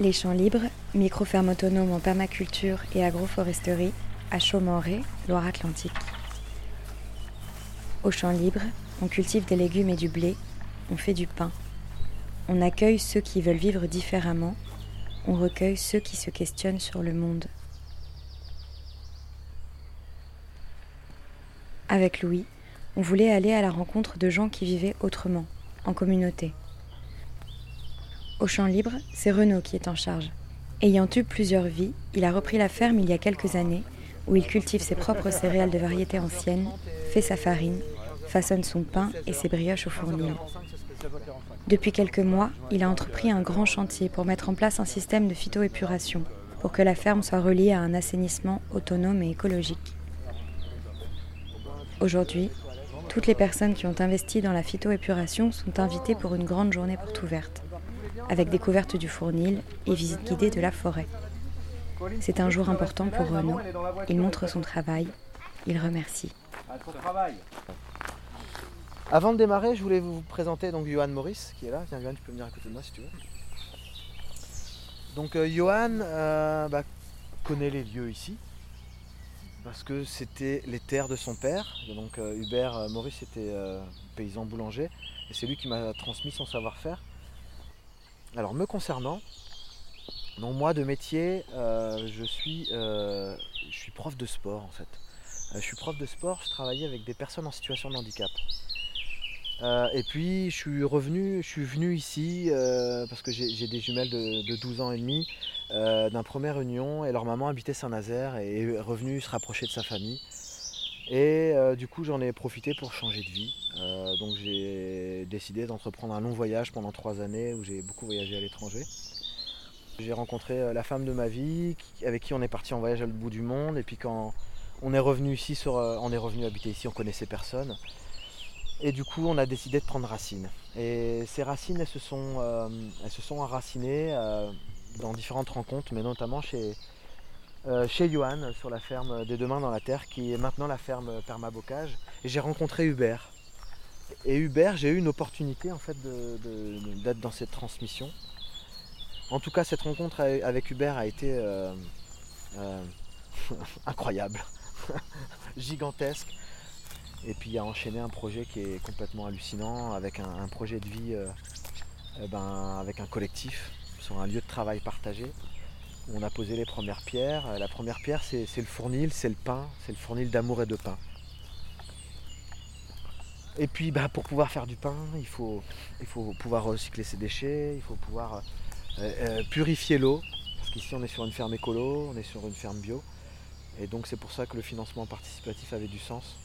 Les champs libres, micro-fermes autonomes en permaculture et agroforesterie à Chaumenré, Loire-Atlantique. Aux champs libres, on cultive des légumes et du blé, on fait du pain. On accueille ceux qui veulent vivre différemment, on recueille ceux qui se questionnent sur le monde. Avec Louis, on voulait aller à la rencontre de gens qui vivaient autrement, en communauté. Au champ libre, c'est Renaud qui est en charge. Ayant eu plusieurs vies, il a repris la ferme il y a quelques années, où il cultive ses propres céréales de variété ancienne, fait sa farine, façonne son pain et ses brioches au fournil. Depuis quelques mois, il a entrepris un grand chantier pour mettre en place un système de phytoépuration, pour que la ferme soit reliée à un assainissement autonome et écologique. Aujourd'hui, toutes les personnes qui ont investi dans la phytoépuration sont invitées pour une grande journée porte ouverte avec découverte du fournil et visite guidée de la forêt. C'est un jour important pour Renaud. Il montre son travail, il remercie. Avant de démarrer, je voulais vous présenter donc Johan Maurice qui est là. Viens Johan, tu peux venir à côté de moi si tu veux. Donc euh, Johan euh, bah, connaît les lieux ici parce que c'était les terres de son père. Donc euh, Hubert Maurice était paysan boulanger et c'est lui qui m'a transmis son savoir-faire. Alors me concernant, moi de métier, euh, je, suis, euh, je suis prof de sport en fait. Euh, je suis prof de sport, je travaillais avec des personnes en situation de handicap. et puis je suis revenu, ici parce que j'ai des jumelles de, 12 ans et demi d'un première union et leur maman habitait Saint-Nazaire et est revenue se rapprocher de sa famille. Et du coup j'en ai profité pour changer de vie. Euh, donc j'ai décidé d'entreprendre un long voyage pendant trois années où j'ai beaucoup voyagé à l'étranger. J'ai rencontré euh, la femme de ma vie avec qui on est parti en voyage à l'autre bout du monde et puis quand on est revenu ici, euh, on est revenu habiter ici, on connaissait personne. Et du coup on a décidé de prendre racine. Et ces racines elles se sont, elles se sont enracinées dans différentes rencontres, mais notamment chez, chez Johan sur la ferme des Deux Mains dans la Terre qui est maintenant la ferme Permabocage. Et j'ai rencontré Hubert et Hubert, j'ai eu une opportunité en fait d'être dans cette transmission. En tout cas, cette rencontre avec Hubert a été euh, euh, incroyable, gigantesque. Et puis il a enchaîné un projet qui est complètement hallucinant, avec un, projet de vie euh, eh ben, avec un collectif, sur un lieu de travail partagé, on a posé les premières pierres. La première pierre, c'est le fournil, c'est le pain, c'est le fournil d'amour et de pain. Et puis bah, pour pouvoir faire du pain, il faut, pouvoir recycler ses déchets, il faut pouvoir euh, euh, purifier l'eau. Parce qu'ici on est sur une ferme écolo, on est sur une ferme bio. Et donc c'est pour ça que le financement participatif avait du sens.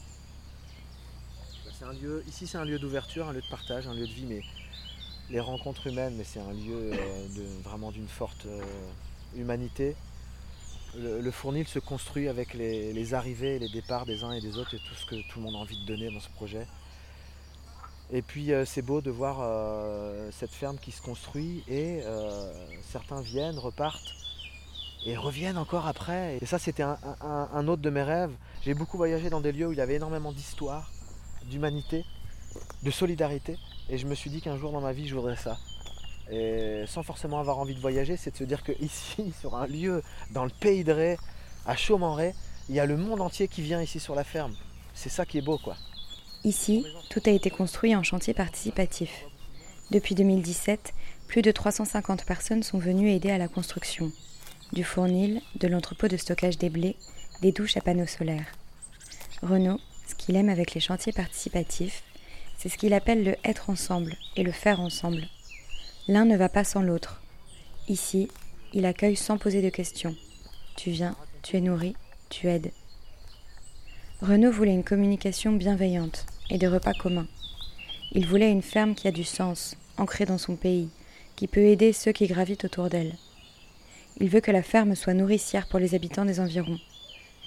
Lieu, ici c'est un lieu d'ouverture, un lieu de partage, un lieu de vie, mais les rencontres humaines, mais c'est un lieu euh, vraiment d'une forte humanité. Le, fournil se construit avec les, arrivées et les départs des uns et des autres et tout ce que tout le monde a envie de donner dans ce projet. Et puis euh, c'est beau de voir euh, cette ferme qui se construit et euh, certains viennent, repartent et reviennent encore après. Et ça c'était un, autre de mes rêves. J'ai beaucoup voyagé dans des lieux où il y avait énormément d'histoire, d'humanité, de solidarité. Et je me suis dit qu'un jour dans ma vie je voudrais ça. Et sans forcément avoir envie de voyager, c'est de se dire que ici, sur un lieu dans le pays de Ré, à Chaumenray, il y a le monde entier qui vient ici sur la ferme. C'est ça qui est beau quoi. Ici, tout a été construit en chantier participatif. Depuis 2017, plus de 350 personnes sont venues aider à la construction. Du fournil, de l'entrepôt de stockage des blés, des douches à panneaux solaires. Renaud, ce qu'il aime avec les chantiers participatifs, c'est ce qu'il appelle le être ensemble et le faire ensemble. L'un ne va pas sans l'autre. Ici, il accueille sans poser de questions. Tu viens, tu es nourri, tu aides. Renaud voulait une communication bienveillante, et des repas communs. Il voulait une ferme qui a du sens, ancrée dans son pays, qui peut aider ceux qui gravitent autour d'elle. Il veut que la ferme soit nourricière pour les habitants des environs.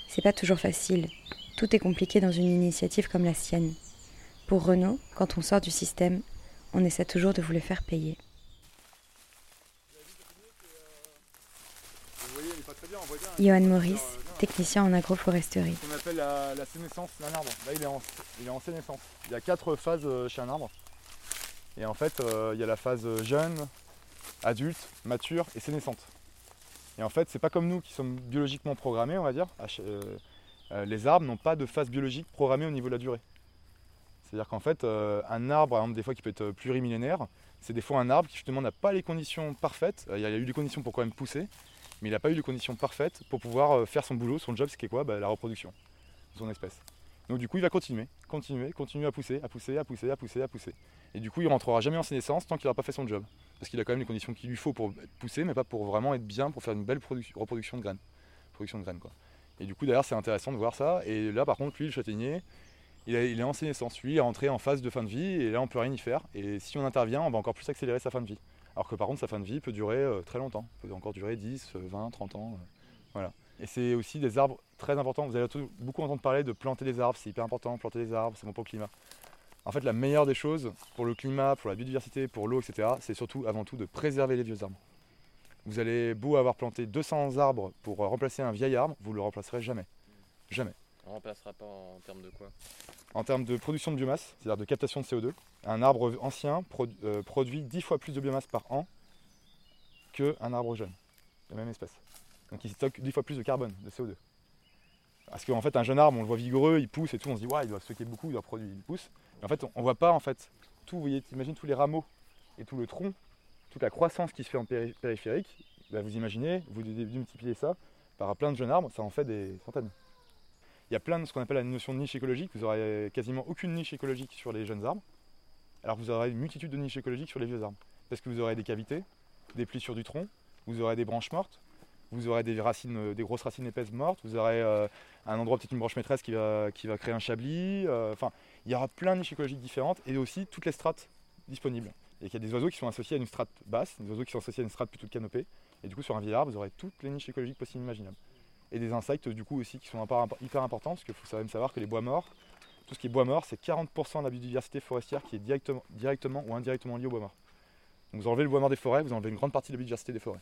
C'est pas toujours facile, tout est compliqué dans une initiative comme la sienne. Pour Renault, quand on sort du système, on essaie toujours de vous le faire payer. Johan Maurice, technicien en agroforesterie. On appelle la, sénescence d'un arbre. Là, il est, en, il est en sénescence. Il y a quatre phases euh, chez un arbre. Et en fait, euh, il y a la phase jeune, adulte, mature et sénescente. Et en fait, c'est pas comme nous qui sommes biologiquement programmés, on va dire. Euh, euh, les arbres n'ont pas de phase biologique programmée au niveau de la durée. C'est-à-dire qu'en fait, euh, un arbre, par exemple, des fois qui peut être plurimillénaire, c'est des fois un arbre qui justement n'a pas les conditions parfaites. Il y a eu des conditions pour quand même pousser, mais il n'a pas eu les conditions parfaites pour pouvoir faire son boulot, son job, ce qui est quoi bah, La reproduction de son espèce. Donc du coup, il va continuer, continuer, continuer à pousser, à pousser, à pousser, à pousser, à pousser. Et du coup, il rentrera jamais en sénescence tant qu'il n'aura pas fait son job. Parce qu'il a quand même les conditions qu'il lui faut pour pousser, mais pas pour vraiment être bien, pour faire une belle reproduction de graines. Production de graines, quoi. Et du coup, d'ailleurs, c'est intéressant de voir ça. Et là, par contre, lui, le châtaignier, il, est en sénescence. Lui, il est rentré en phase de fin de vie, et là, on peut rien y faire. Et si on intervient, on va encore plus accélérer sa fin de vie. Alors que par contre, sa fin de vie peut durer euh, très longtemps. peut encore durer 10, 20, 30 ans. Euh, voilà. Et c'est aussi des arbres très importants. Vous allez beaucoup entendre parler de planter des arbres, c'est hyper important, planter des arbres, c'est bon pour le climat. En fait, la meilleure des choses pour le climat, pour la biodiversité, pour l'eau, etc., c'est surtout avant tout de préserver les vieux arbres. Vous allez beau avoir planté 200 arbres pour remplacer un vieil arbre, vous ne le remplacerez jamais. Jamais. On remplacera pas en termes de quoi En termes de production de biomasse, c'est-à-dire de captation de CO2. Un arbre ancien euh, produit 10 fois plus de biomasse par an qu'un arbre jeune, de même espèce. Donc il stocke 10 fois plus de carbone, de CO2. Parce qu'en fait, un jeune arbre, on le voit vigoureux, il pousse et tout, on se dit, il doit stocker beaucoup, il doit produire, il pousse. Mais en fait, on ne voit pas en fait tout, vous voyez, imagine tous les rameaux et tout le tronc, toute la croissance qui se fait en périphérique. Bah, vous imaginez, vous multipliez ça par plein de jeunes arbres, ça en fait des centaines. Il y a plein de ce qu'on appelle la notion de niche écologique. Vous n'aurez quasiment aucune niche écologique sur les jeunes arbres, alors vous aurez une multitude de niches écologiques sur les vieux arbres. Parce que vous aurez des cavités, des plis sur du tronc, vous aurez des branches mortes, vous aurez des racines, euh, des grosses racines épaisses mortes, vous aurez euh, un endroit peut-être une branche maîtresse qui va, qui va créer un chablis. Euh, enfin, il y aura plein de niches écologiques différentes et aussi toutes les strates disponibles. Et qu'il y a des oiseaux qui sont associés à une strate basse, des oiseaux qui sont associés à une strate plutôt de canopée. Et du coup, sur un vieil arbre, vous aurez toutes les niches écologiques possibles et imaginables. Et des insectes, du coup, aussi qui sont hyper importants, parce qu'il faut même savoir que les bois morts, tout ce qui est bois mort, c'est 40% de la biodiversité forestière qui est directement, directement ou indirectement liée au bois mort. Donc vous enlevez le bois mort des forêts, vous enlevez une grande partie de la biodiversité des forêts.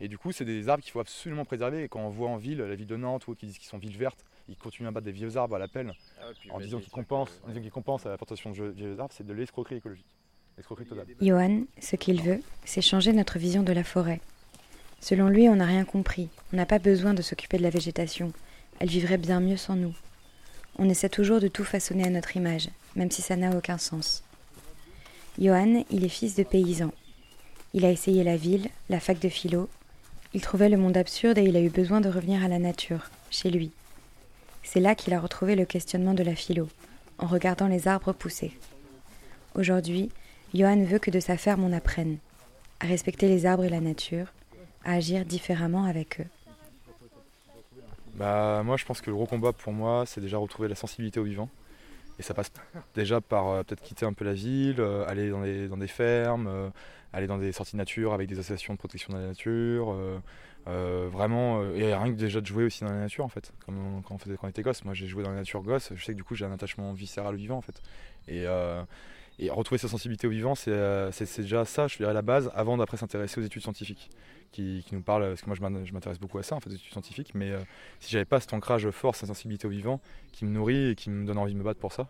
Et du coup, c'est des arbres qu'il faut absolument préserver. Et quand on voit en ville, la ville de Nantes ou qui disent qu'ils sont villes vertes, ils continuent à battre des vieux arbres à la pelle ah en disant qu'ils compensent, euh, compensent à la plantation de vieux arbres, c'est de l'escroquerie écologique. L'escroquerie totale. Johan, ce qu'il veut, c'est changer notre vision de la forêt. Selon lui, on n'a rien compris. On n'a pas besoin de s'occuper de la végétation. Elle vivrait bien mieux sans nous. On essaie toujours de tout façonner à notre image, même si ça n'a aucun sens. Johan, il est fils de paysan. Il a essayé la ville, la fac de philo, il trouvait le monde absurde et il a eu besoin de revenir à la nature, chez lui. C'est là qu'il a retrouvé le questionnement de la philo, en regardant les arbres pousser. Aujourd'hui, Johan veut que de sa ferme on apprenne à respecter les arbres et la nature, agir différemment avec eux. Bah moi je pense que le gros combat pour moi c'est déjà retrouver la sensibilité au vivant. Et ça passe déjà par euh, peut-être quitter un peu la ville, euh, aller dans des, dans des fermes, euh, aller dans des sorties nature avec des associations de protection de la nature. vraiment, et rien que déjà de jouer aussi dans la nature en fait, comme quand on, faisait, quand on était gosse. Moi j'ai joué dans la nature gosse, je sais que du coup j'ai un attachement viscéral au vivant en fait. Et, et retrouver sa sensibilité au vivant, c'est déjà ça, je dirais, la base, avant d'après s'intéresser aux études scientifiques. Qui, qui, nous parlent, parce que moi je m'intéresse beaucoup à ça, en fait, aux études scientifiques, mais euh, si j'avais pas cet ancrage fort, cette sensibilité au vivant, qui me nourrit et qui me donne envie de me battre pour ça,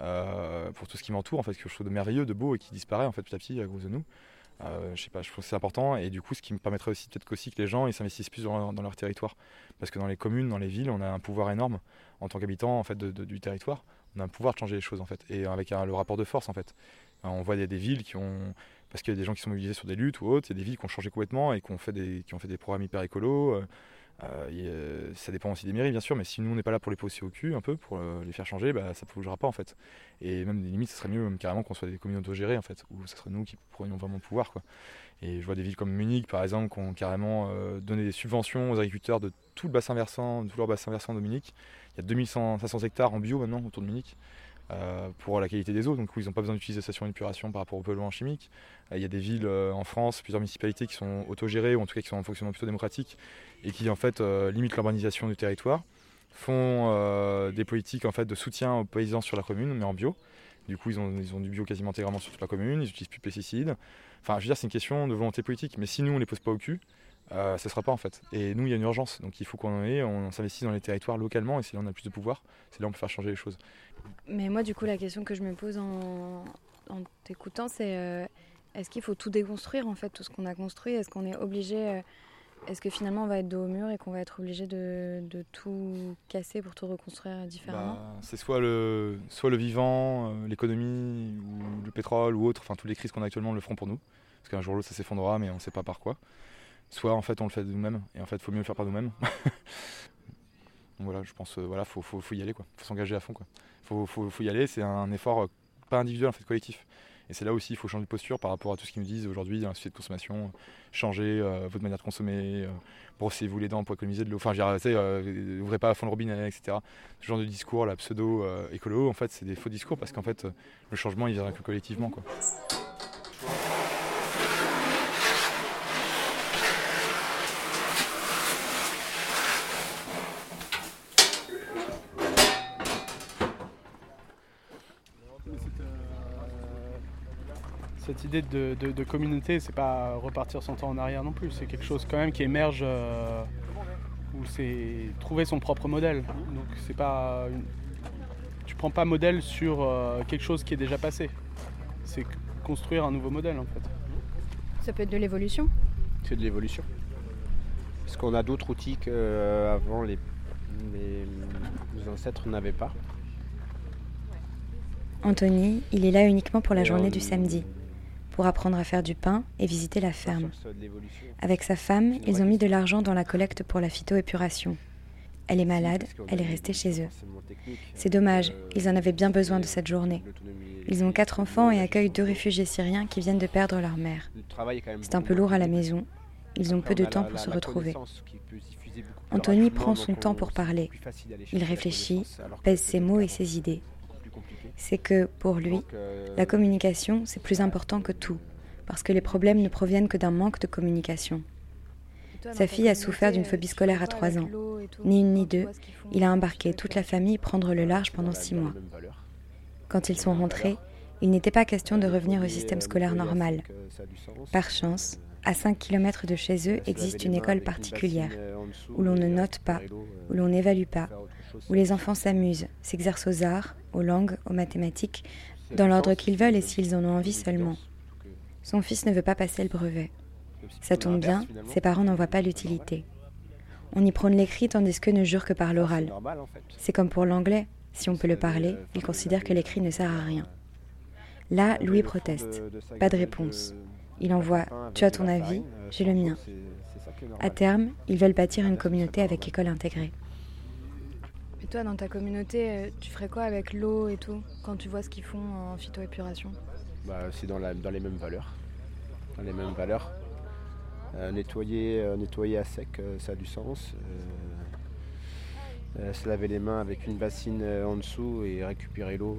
euh, pour tout ce qui m'entoure, en fait, que je trouve de merveilleux, de beau et qui disparaît en fait petit à petit à cause de nous. Euh, je sais pas, je trouve que c'est important et du coup, ce qui me permettrait aussi peut-être qu'aussi que les gens ils s'investissent plus dans, leur territoire, parce que dans les communes, dans les villes, on a un pouvoir énorme en tant qu'habitant en fait du territoire. On a un pouvoir de changer les choses en fait, et avec le rapport de force en fait. On voit des, villes qui ont, parce qu'il y a des gens qui sont mobilisés sur des luttes ou autres, il y a des villes qui ont changé complètement et qui ont fait des, qui ont fait des programmes hyper écolos. Euh, euh, ça dépend aussi des mairies bien sûr, mais si nous on n'est pas là pour les poser au cul un peu, pour euh, les faire changer, bah, ça ne bougera pas en fait. Et même des limites, ce serait mieux carrément qu'on soit des communes autogérées en fait, où ce serait nous qui prenions vraiment le pouvoir quoi. Et je vois des villes comme Munich par exemple qui ont carrément donné des subventions aux agriculteurs de tout le bassin versant, tout leur bassin versant Munich. Il y a 2500 hectares en bio maintenant autour de Munich. Euh, pour la qualité des eaux. Donc ils n'ont pas besoin d'utiliser stations d'épuration par rapport aux polluants chimiques. Euh, il y a des villes euh, en France, plusieurs municipalités qui sont autogérées ou en tout cas qui sont en fonctionnement plutôt démocratique et qui en fait limitent l'urbanisation du territoire, font des politiques en fait de soutien aux paysans sur la commune mais en bio. Du coup, ils ont, ils ont du bio quasiment intégralement sur toute la commune, ils n'utilisent plus de pesticides. Enfin, je veux dire, c'est une question de volonté politique. Mais si nous, on ne les pose pas au cul, euh, ça ne sera pas en fait. Et nous, il y a une urgence. Donc il faut qu'on ait, on s'investisse dans les territoires localement et c'est là on a plus de pouvoir, c'est là on peut faire changer les choses. Mais moi, du coup, la question que je me pose en, t'écoutant, c'est euh, Est-ce qu'il faut tout déconstruire en fait, tout ce qu'on a construit? Est-ce qu'on est obligé est-ce que finalement on va être dos au mur et qu'on va être obligé de, tout casser pour tout reconstruire différemment? Bah, C'est soit le, soit le vivant, euh, l'économie, ou le pétrole ou autre, enfin toutes les crises qu'on a actuellement le feront pour nous. Parce qu'un jour ou l'autre ça s'effondrera mais on ne sait pas par quoi. Soit en fait on le fait de nous-mêmes et en fait il faut mieux le faire par nous-mêmes. Donc voilà, je pense, euh, voilà, faut, faut, y aller quoi. Faut s'engager à fond quoi. Faut, faut, faut y aller, c'est un effort euh, pas individuel en fait collectif. Et c'est là aussi il faut changer de posture par rapport à tout ce qu'ils nous disent aujourd'hui dans la société de consommation. Changer euh, votre manière de consommer, euh, brossez-vous les dents pour économiser de l'eau. Enfin, je euh, ouvrez pas à fond le robinet, etc. Ce genre de discours, la pseudo-écolo, en fait, c'est des faux discours parce qu'en fait, le changement, il viendra que collectivement. Quoi. Cette idée de, de, communauté, c'est pas repartir son temps en arrière non plus. C'est quelque chose quand même qui émerge euh, où c'est trouver son propre modèle. Donc c'est pas, tu prends pas modèle sur euh, quelque chose qui est déjà passé. C'est construire un nouveau modèle en fait. Ça peut être de l'évolution. C'est de l'évolution. Parce qu'on a d'autres outils qu'avant les, les ancêtres n'avaient pas. Anthony, il est là uniquement pour la journée du samedi pour apprendre à faire du pain et visiter la ferme. Avec sa femme, ils ont mis de l'argent dans la collecte pour la phytoépuration. Elle est malade, elle est restée chez eux. C'est dommage, ils en avaient bien besoin de cette journée. Ils ont quatre enfants et accueillent deux réfugiés syriens qui viennent de perdre leur mère. C'est un peu lourd à la maison. Ils ont peu de temps pour se retrouver. Anthony prend son temps pour parler. Il réfléchit, pèse ses mots et ses idées c'est que pour lui, euh, la communication, c'est plus important que tout, parce que les problèmes ne proviennent que d'un manque de communication. Sa fille a souffert d'une phobie scolaire à trois ans. Ni une ni deux, il a embarqué toute la famille prendre le large pendant six mois. Quand ils sont rentrés, il n'était pas question de revenir au système scolaire normal. Par chance, à 5 km de chez eux existe une école particulière, où l'on ne note pas, où l'on n'évalue pas, où les enfants s'amusent, s'exercent aux arts, aux langues, aux mathématiques, dans l'ordre qu'ils veulent et s'ils en ont envie seulement. Son fils ne veut pas passer le brevet. Ça tombe bien, ses parents n'en voient pas l'utilité. On y prône l'écrit tandis que ne jure que par l'oral. C'est comme pour l'anglais, si on peut le parler, il considère que l'écrit ne sert à rien. Là, Louis proteste. Pas de réponse. Il envoie Tu as ton avis, j'ai le mien. À terme, ils veulent bâtir une communauté avec école intégrée. Toi, dans ta communauté, euh, tu ferais quoi avec l'eau et tout quand tu vois ce qu'ils font en phytoépuration? Bah, C'est dans, les mêmes valeurs. Dans les mêmes valeurs. Euh, nettoyer, euh, nettoyer à sec, ça a du sens. se laver les mains avec une bassine en dessous et récupérer l'eau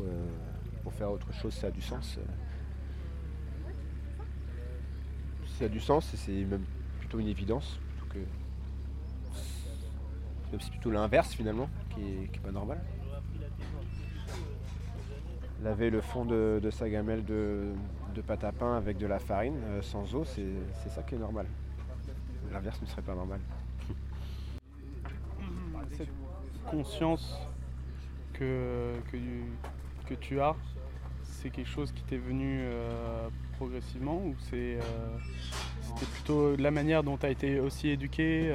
pour faire autre chose, ça a du sens. Ça a du sens et c'est même plutôt une évidence. C'est plutôt l'inverse finalement, qui est, pas normal. Laver le fond de, sa gamelle de, pâte à pain avec de la farine euh, sans eau, c'est ça qui est normal. L'inverse ne serait pas normal. Cette conscience que, que, tu as, c'est quelque chose qui t'est venu euh, progressivement ou c'est euh, c'était plutôt la manière dont tu as été aussi éduqué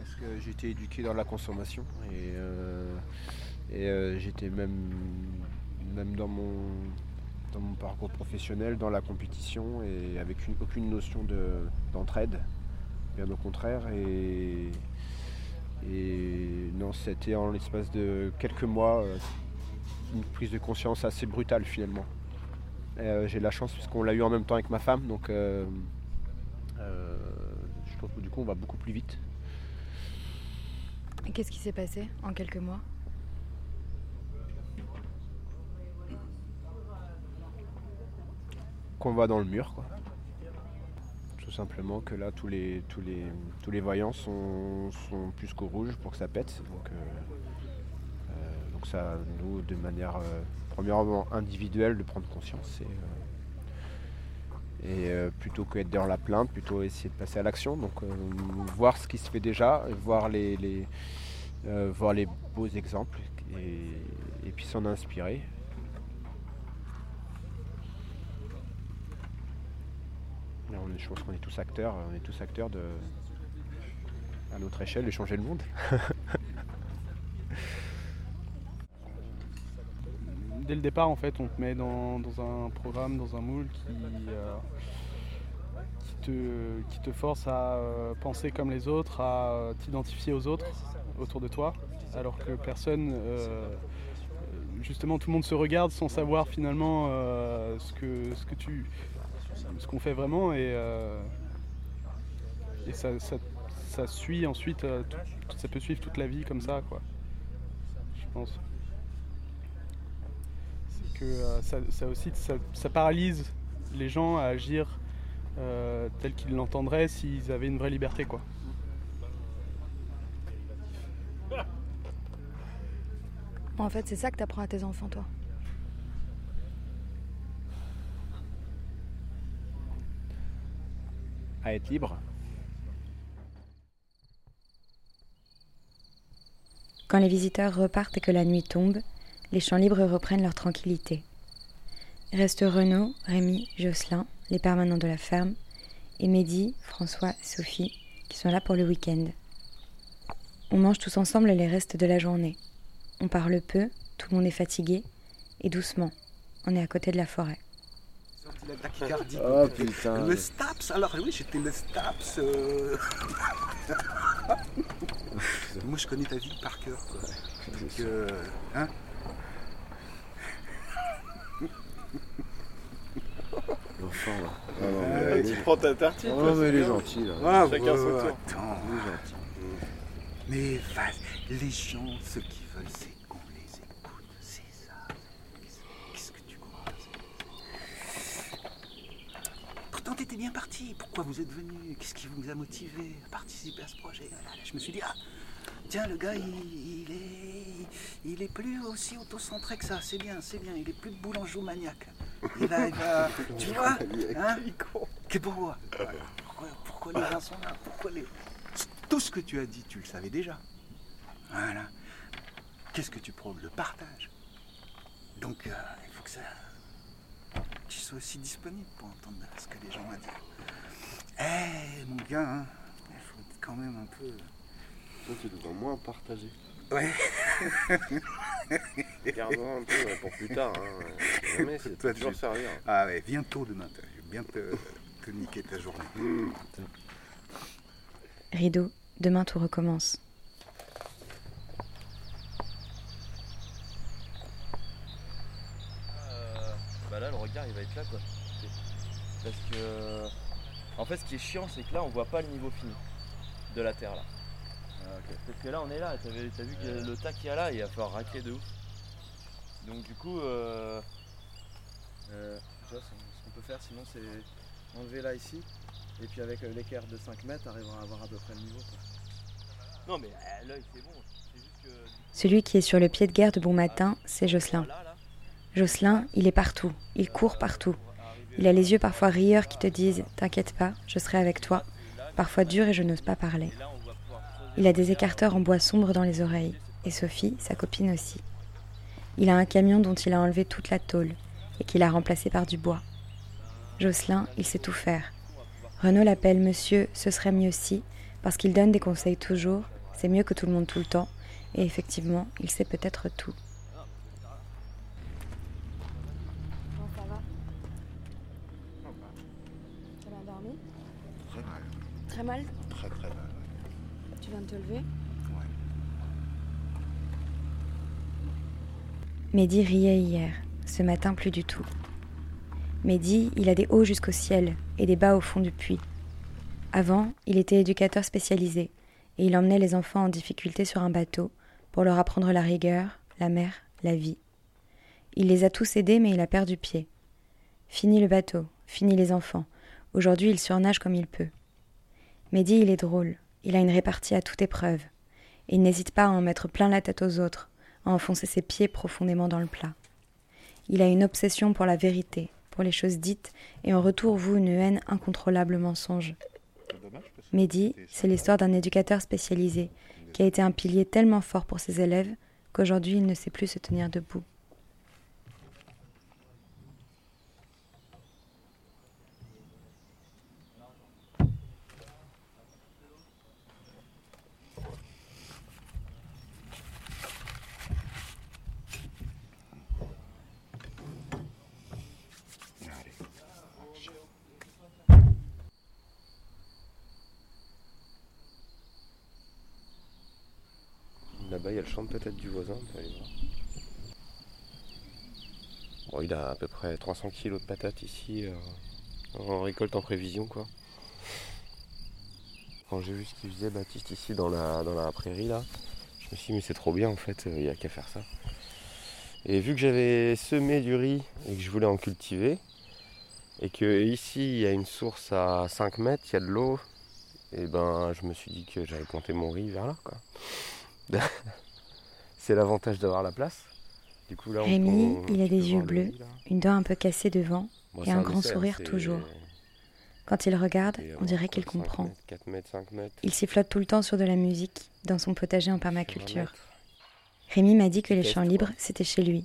parce que été éduqué dans la consommation et, euh, euh, j'étais même, dans, mon, parcours professionnel dans la compétition et avec aucune notion d'entraide, bien au contraire. Et, non, c'était en l'espace de quelques mois euh, une prise de conscience assez brutale finalement. j'ai la chance puisqu'on l'a eu en même temps avec ma femme, donc je trouve que du coup on va beaucoup plus vite. Qu'est-ce qui s'est passé en quelques mois? Qu'on va dans le mur, quoi. Tout simplement que là, tous les, tous les, tous les voyants sont, plus qu'au rouge pour que ça pète. Donc, euh, euh, donc ça, nous, de manière euh, premièrement individuelle, de prendre conscience. Plutôt qu'être dans la plainte, plutôt essayer de passer à l'action. Donc voir ce qui se fait déjà, voir les, euh, voir les beaux exemples et, puis s'en inspirer. je pense qu'on est tous acteurs, on est tous acteurs de, à notre échelle, de changer le monde. Dès le départ, en fait, on te met dans, un programme, dans un moule qui, euh, te, force à euh, penser comme les autres, à t'identifier aux autres autour de toi, alors que personne, euh, justement, tout le monde se regarde sans savoir finalement ce que, ce que tu, ce qu'on fait vraiment et, et ça, ça, suit ensuite, ça peut suivre toute la vie comme ça, quoi. Je pense. Que ça, ça, aussi, ça, ça paralyse les gens à agir euh, tel qu'ils l'entendraient s'ils avaient une vraie liberté quoi. En fait, c'est ça que tu apprends à tes enfants, toi. À être libre. Quand les visiteurs repartent et que la nuit tombe, les champs libres reprennent leur tranquillité. Restent Renaud, Rémi, Jocelyn, les permanents de la ferme, et Mehdi, François, Sophie, qui sont là pour le week-end. On mange tous ensemble les restes de la journée. On parle peu, tout le monde est fatigué, et doucement, on est à côté de la forêt. Oh putain. Le Staps, alors oui, j'étais le Staps. Euh. Moi, je connais ta vie par cœur. Quoi. Donc, euh, hein L'enfant là. Ah non, mais tu prends ta tartine. Oh, mais il est gentil là. Ah, Chacun son tour. Attends. Il est gentil. Mais vas- les gens, ceux qui veulent, c'est qu'on les écoute. C'est ça. Qu'est-ce que tu crois Pourtant, t'étais bien parti. Pourquoi vous êtes venu Qu'est-ce qui vous a motivé à participer à ce projet là, Je me suis dit, ah, tiens, le gars, il, il est, il est plus aussi autocentré que ça. C'est bien, c'est bien. Il est plus de boulanger maniaque. Il va, il va, tu vois hein Que pourquoi pourquoi Pourquoi les gens sont là? Pourquoi les... Tout ce que tu as dit, tu le savais déjà. Voilà. Qu'est-ce que tu prônes? Le partage. Donc, euh, il faut que ça... tu sois aussi disponible pour entendre ce que les gens ont à dire. Eh, mon gars, hein, il faut quand même un peu... Toi, tu devrais moins partager. Ouais. Gardons un peu pour plus tard. Hein. Jamais, c'est Toi, toujours tu- servir. Ah ouais, viens tôt demain. t'as- Je vais bien te, te niquer ta journée. Rideau, demain tout recommence. Euh, bah là le regard il va être là quoi. Parce que en fait ce qui est chiant c'est que là on voit pas le niveau fini de la terre là. Parce que là on est là, t'as vu, vu que le tas qu'il y a là il va falloir racler de ouf. Donc du coup euh, Euh, ce qu'on peut faire sinon c'est enlever là ici et puis avec euh, l'équerre de 5 mètres arrivera à avoir à peu près le niveau. quoi. non mais l'œil c'est bon, c'est juste que Celui qui est sur le pied de guerre de bon matin, c'est Jocelyn. Jocelyn, il est partout, il court partout. Il a les yeux parfois rieurs qui te disent T'inquiète pas, je serai avec toi. Parfois durs et je n'ose pas parler. Il a des écarteurs en bois sombre dans les oreilles. Et Sophie, sa copine aussi. Il a un camion dont il a enlevé toute la tôle et qu'il a remplacé par du bois. Jocelyn, il sait tout faire. Renaud l'appelle Monsieur, ce serait mieux si, parce qu'il donne des conseils toujours. C'est mieux que tout le monde tout le temps. Et effectivement, il sait peut-être tout. ça va Tu as dormi Très mal. Très mal? Très très mal. Tu viens de te lever Ouais. Mehdi riait hier, ce matin plus du tout. Mehdi, il a des hauts jusqu'au ciel et des bas au fond du puits. Avant, il était éducateur spécialisé et il emmenait les enfants en difficulté sur un bateau pour leur apprendre la rigueur, la mer, la vie. Il les a tous aidés mais il a perdu pied. Fini le bateau, fini les enfants. Aujourd'hui, il surnage comme il peut. Mehdi, il est drôle, il a une répartie à toute épreuve. Et il n'hésite pas à en mettre plein la tête aux autres, à enfoncer ses pieds profondément dans le plat. Il a une obsession pour la vérité, pour les choses dites, et en retour voue une haine incontrôlable mensonge. Mehdi, c'est l'histoire d'un éducateur spécialisé, qui a été un pilier tellement fort pour ses élèves qu'aujourd'hui il ne sait plus se tenir debout. Champ peut-être du voisin, voir. Bon, il a à peu près 300 kg de patates ici, euh, en récolte en prévision, quoi. Quand j'ai vu ce qu'il faisait Baptiste ici dans la, dans la prairie, là, je me suis dit, mais c'est trop bien, en fait, il n'y a qu'à faire ça. Et vu que j'avais semé du riz et que je voulais en cultiver, et que ici il y a une source à 5 mètres, il y a de l'eau, et ben je me suis dit que j'allais planter mon riz vers là quoi. C'est l'avantage d'avoir la place. Du coup là Rémi, il a des yeux bleus, une dent un peu cassée devant, Bon, et un grand sourire toujours. Quand il regarde, c'est, on dirait euh, qu'il comprend. mètres, 4 mètres, 5 mètres. Il sifflote tout le temps sur de la musique, dans son potager en sur 20 permaculture. Rémi m'a dit que les champs libres, c'était chez lui.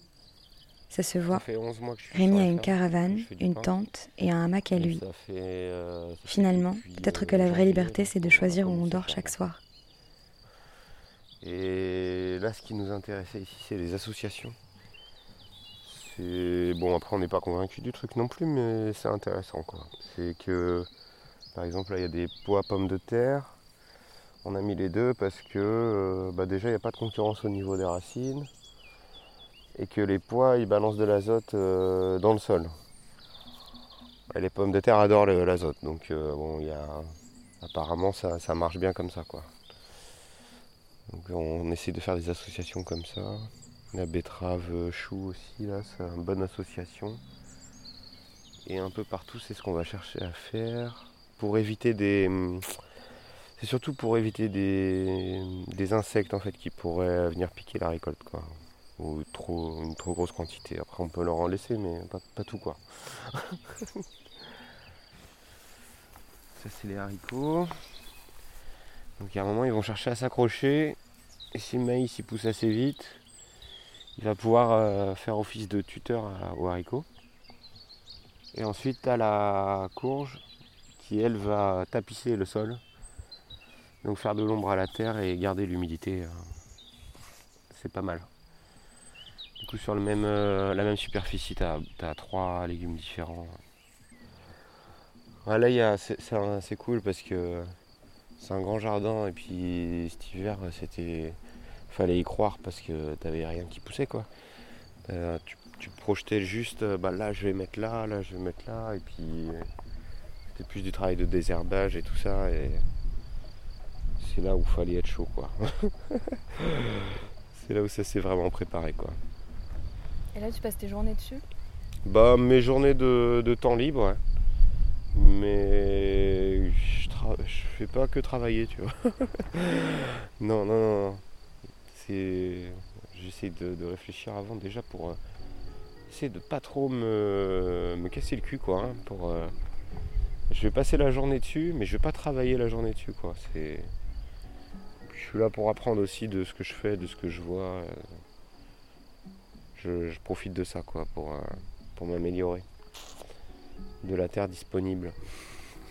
Ça se voit. fait 11 mois que je suis Rémi a une caravane, une tente et un hamac à lui. euh, Finalement, peut-être euh, que la vraie liberté, c'est de choisir où on dort chaque soir. Et là, ce qui nous intéressait ici, c'est les associations. Bon. Après, on n'est pas convaincu du truc non plus, mais c'est intéressant, quoi. C'est que, par exemple, là, il y a des pois pommes de terre. On a mis les deux parce que, euh, bah, déjà, il n'y a pas de concurrence au niveau des racines et que les pois, ils balancent de l'azote euh, dans le sol. Et les pommes de terre adorent l'azote, donc euh, bon, il y a apparemment ça, ça marche bien comme ça, quoi. Donc on essaie de faire des associations comme ça. La betterave euh, chou aussi, là, c'est une bonne association. Et un peu partout, c'est ce qu'on va chercher à faire pour éviter des. hum, C'est surtout pour éviter des, des insectes en fait qui pourraient venir piquer la récolte, quoi. Ou trop, une trop grosse quantité. Après, on peut leur en laisser, mais pas, pas tout, quoi. Ça, c'est les haricots. Donc, à un moment, ils vont chercher à s'accrocher. Et si le maïs il pousse assez vite, il va pouvoir euh, faire office de tuteur aux haricots. Et ensuite, tu la courge qui, elle, va tapisser le sol. Donc, faire de l'ombre à la terre et garder l'humidité. euh, c'est pas mal. Du coup, sur le même, euh, la même superficie, tu as, trois légumes différents. Là, il y a- c'est cool parce que c'est un grand jardin et puis cet hiver, c'était. Fallait y croire parce que t'avais rien qui poussait quoi. Euh, tu, tu projetais juste, euh, bah là je vais mettre là, là je vais mettre là, et puis euh, c'était plus du travail de désherbage et tout ça, et c'est là où fallait être chaud quoi. c'est là où ça s'est vraiment préparé quoi. Et là, tu passes tes journées dessus? Bah mes journées de, de temps libre, ouais. Mais je, fais pas que travailler, tu vois. non, non, non. C'est. J'essaie de, réfléchir avant déjà pour euh, essayer de pas trop me, me casser le cul quoi. hein, pour, euh, Je vais passer la journée dessus, mais je vais pas travailler la journée dessus quoi. Je suis là pour apprendre aussi de ce que je fais, de ce que je vois. euh. Je, je profite de ça quoi pour, pour m'améliorer. De la terre disponible.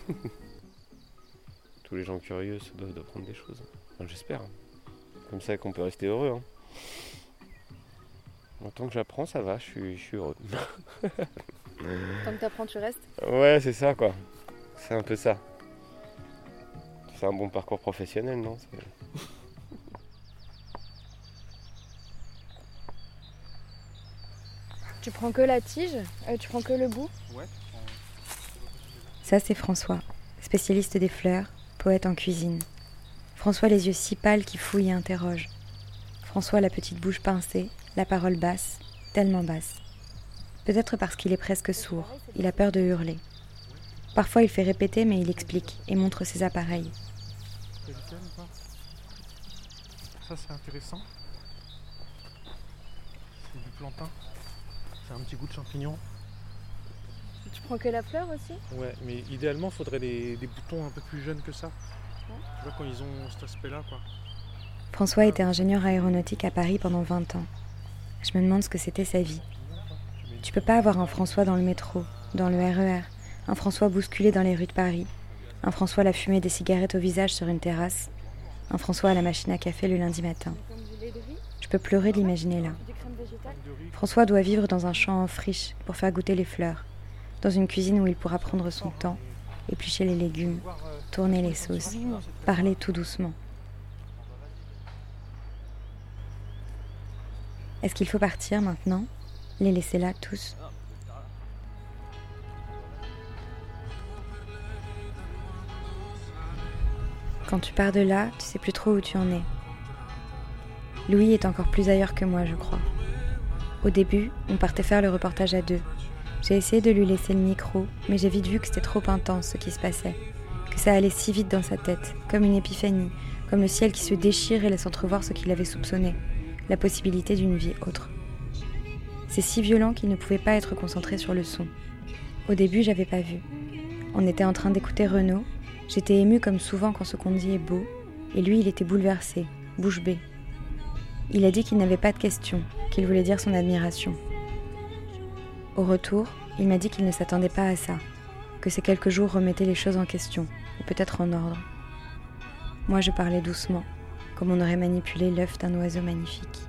Tous les gens curieux se doivent d'apprendre des choses. Enfin, J'espère. Comme ça qu'on peut rester heureux. hein. En tant que j'apprends, ça va, je suis, je suis heureux. Tant que t'apprends, tu restes? Ouais, c'est ça quoi. C'est un peu ça. C'est un bon parcours professionnel, non? Tu prends que la tige? Euh, Tu prends que le bout? Ça, c'est François, spécialiste des fleurs, poète en cuisine. François, les yeux si pâles qui fouillent et interrogent. François, la petite bouche pincée, la parole basse, tellement basse. Peut-être parce qu'il est presque sourd, il a peur de hurler. Parfois, il fait répéter, mais il explique et montre ses appareils. Ça c'est intéressant. C'est du plantain. C'est un petit goût de champignon. Tu prends que la fleur aussi Ouais, mais idéalement, il faudrait des, des boutons un peu plus jeunes que ça. Tu vois, quand ils ont cet aspect-là, quoi. François était ingénieur aéronautique à Paris pendant 20 ans. Je me demande ce que c'était sa vie. Tu peux pas avoir un François dans le métro, dans le RER, un François bousculé dans les rues de Paris, un François la fumée des cigarettes au visage sur une terrasse, un François à la machine à café le lundi matin. Je peux pleurer de l'imaginer là. François doit vivre dans un champ en friche pour faire goûter les fleurs, dans une cuisine où il pourra prendre son temps, éplucher les légumes, tourner les sauces, parler tout doucement. Est-ce qu'il faut partir maintenant? Les laisser là tous Quand tu pars de là, tu sais plus trop où tu en es. Louis est encore plus ailleurs que moi, je crois. Au début, on partait faire le reportage à deux. J'ai essayé de lui laisser le micro, mais j'ai vite vu que c'était trop intense ce qui se passait, que ça allait si vite dans sa tête, comme une épiphanie, comme le ciel qui se déchire et laisse entrevoir ce qu'il avait soupçonné, la possibilité d'une vie autre. C'est si violent qu'il ne pouvait pas être concentré sur le son. Au début, j'avais pas vu. On était en train d'écouter Renaud, j'étais émue comme souvent quand ce qu'on dit est beau, et lui, il était bouleversé, bouche bée. Il a dit qu'il n'avait pas de questions, qu'il voulait dire son admiration. Au retour, il m'a dit qu'il ne s'attendait pas à ça, que ces quelques jours remettaient les choses en question, ou peut-être en ordre. Moi, je parlais doucement, comme on aurait manipulé l'œuf d'un oiseau magnifique.